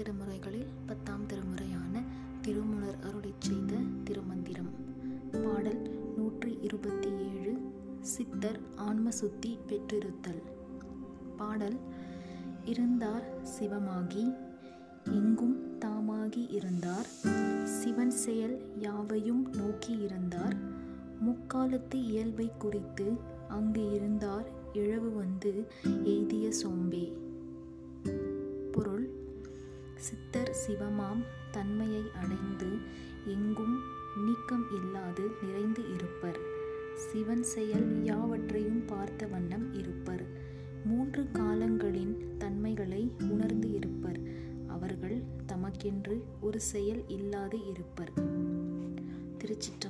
திருமுறைகளில் பத்தாம் திருமுறையான திருமுலர் அருளி செய்த திருமந்திரம். பாடல் நூற்றி இருபத்தி ஏழு சித்தர் ஆன்மசுத்தி பெற்றிருத்தல். பாடல் இருந்தார் சிவமாகி எங்கும் தாமாகி இருந்தார் சிவன் செயல் யாவையும் நோக்கி இருந்தார் முக்காலத்து இயல்பை குறித்து அங்கு இருந்தார் இழவு வந்து எய்திய சோம்பே. சித்தர் சிவமாம் தன்மையை அடைந்து எங்கும் நீக்கம் இல்லாது நிறைந்து இருப்பர். சிவன் செயல் யாவற்றையும் பார்த்த வண்ணம் இருப்பர். மூன்று காலங்களின் தன்மைகளை உணர்ந்து இருப்பர். அவர்கள் தமக்கென்று ஒரு செயல் இல்லாது இருப்பர். திருச்சிற்ற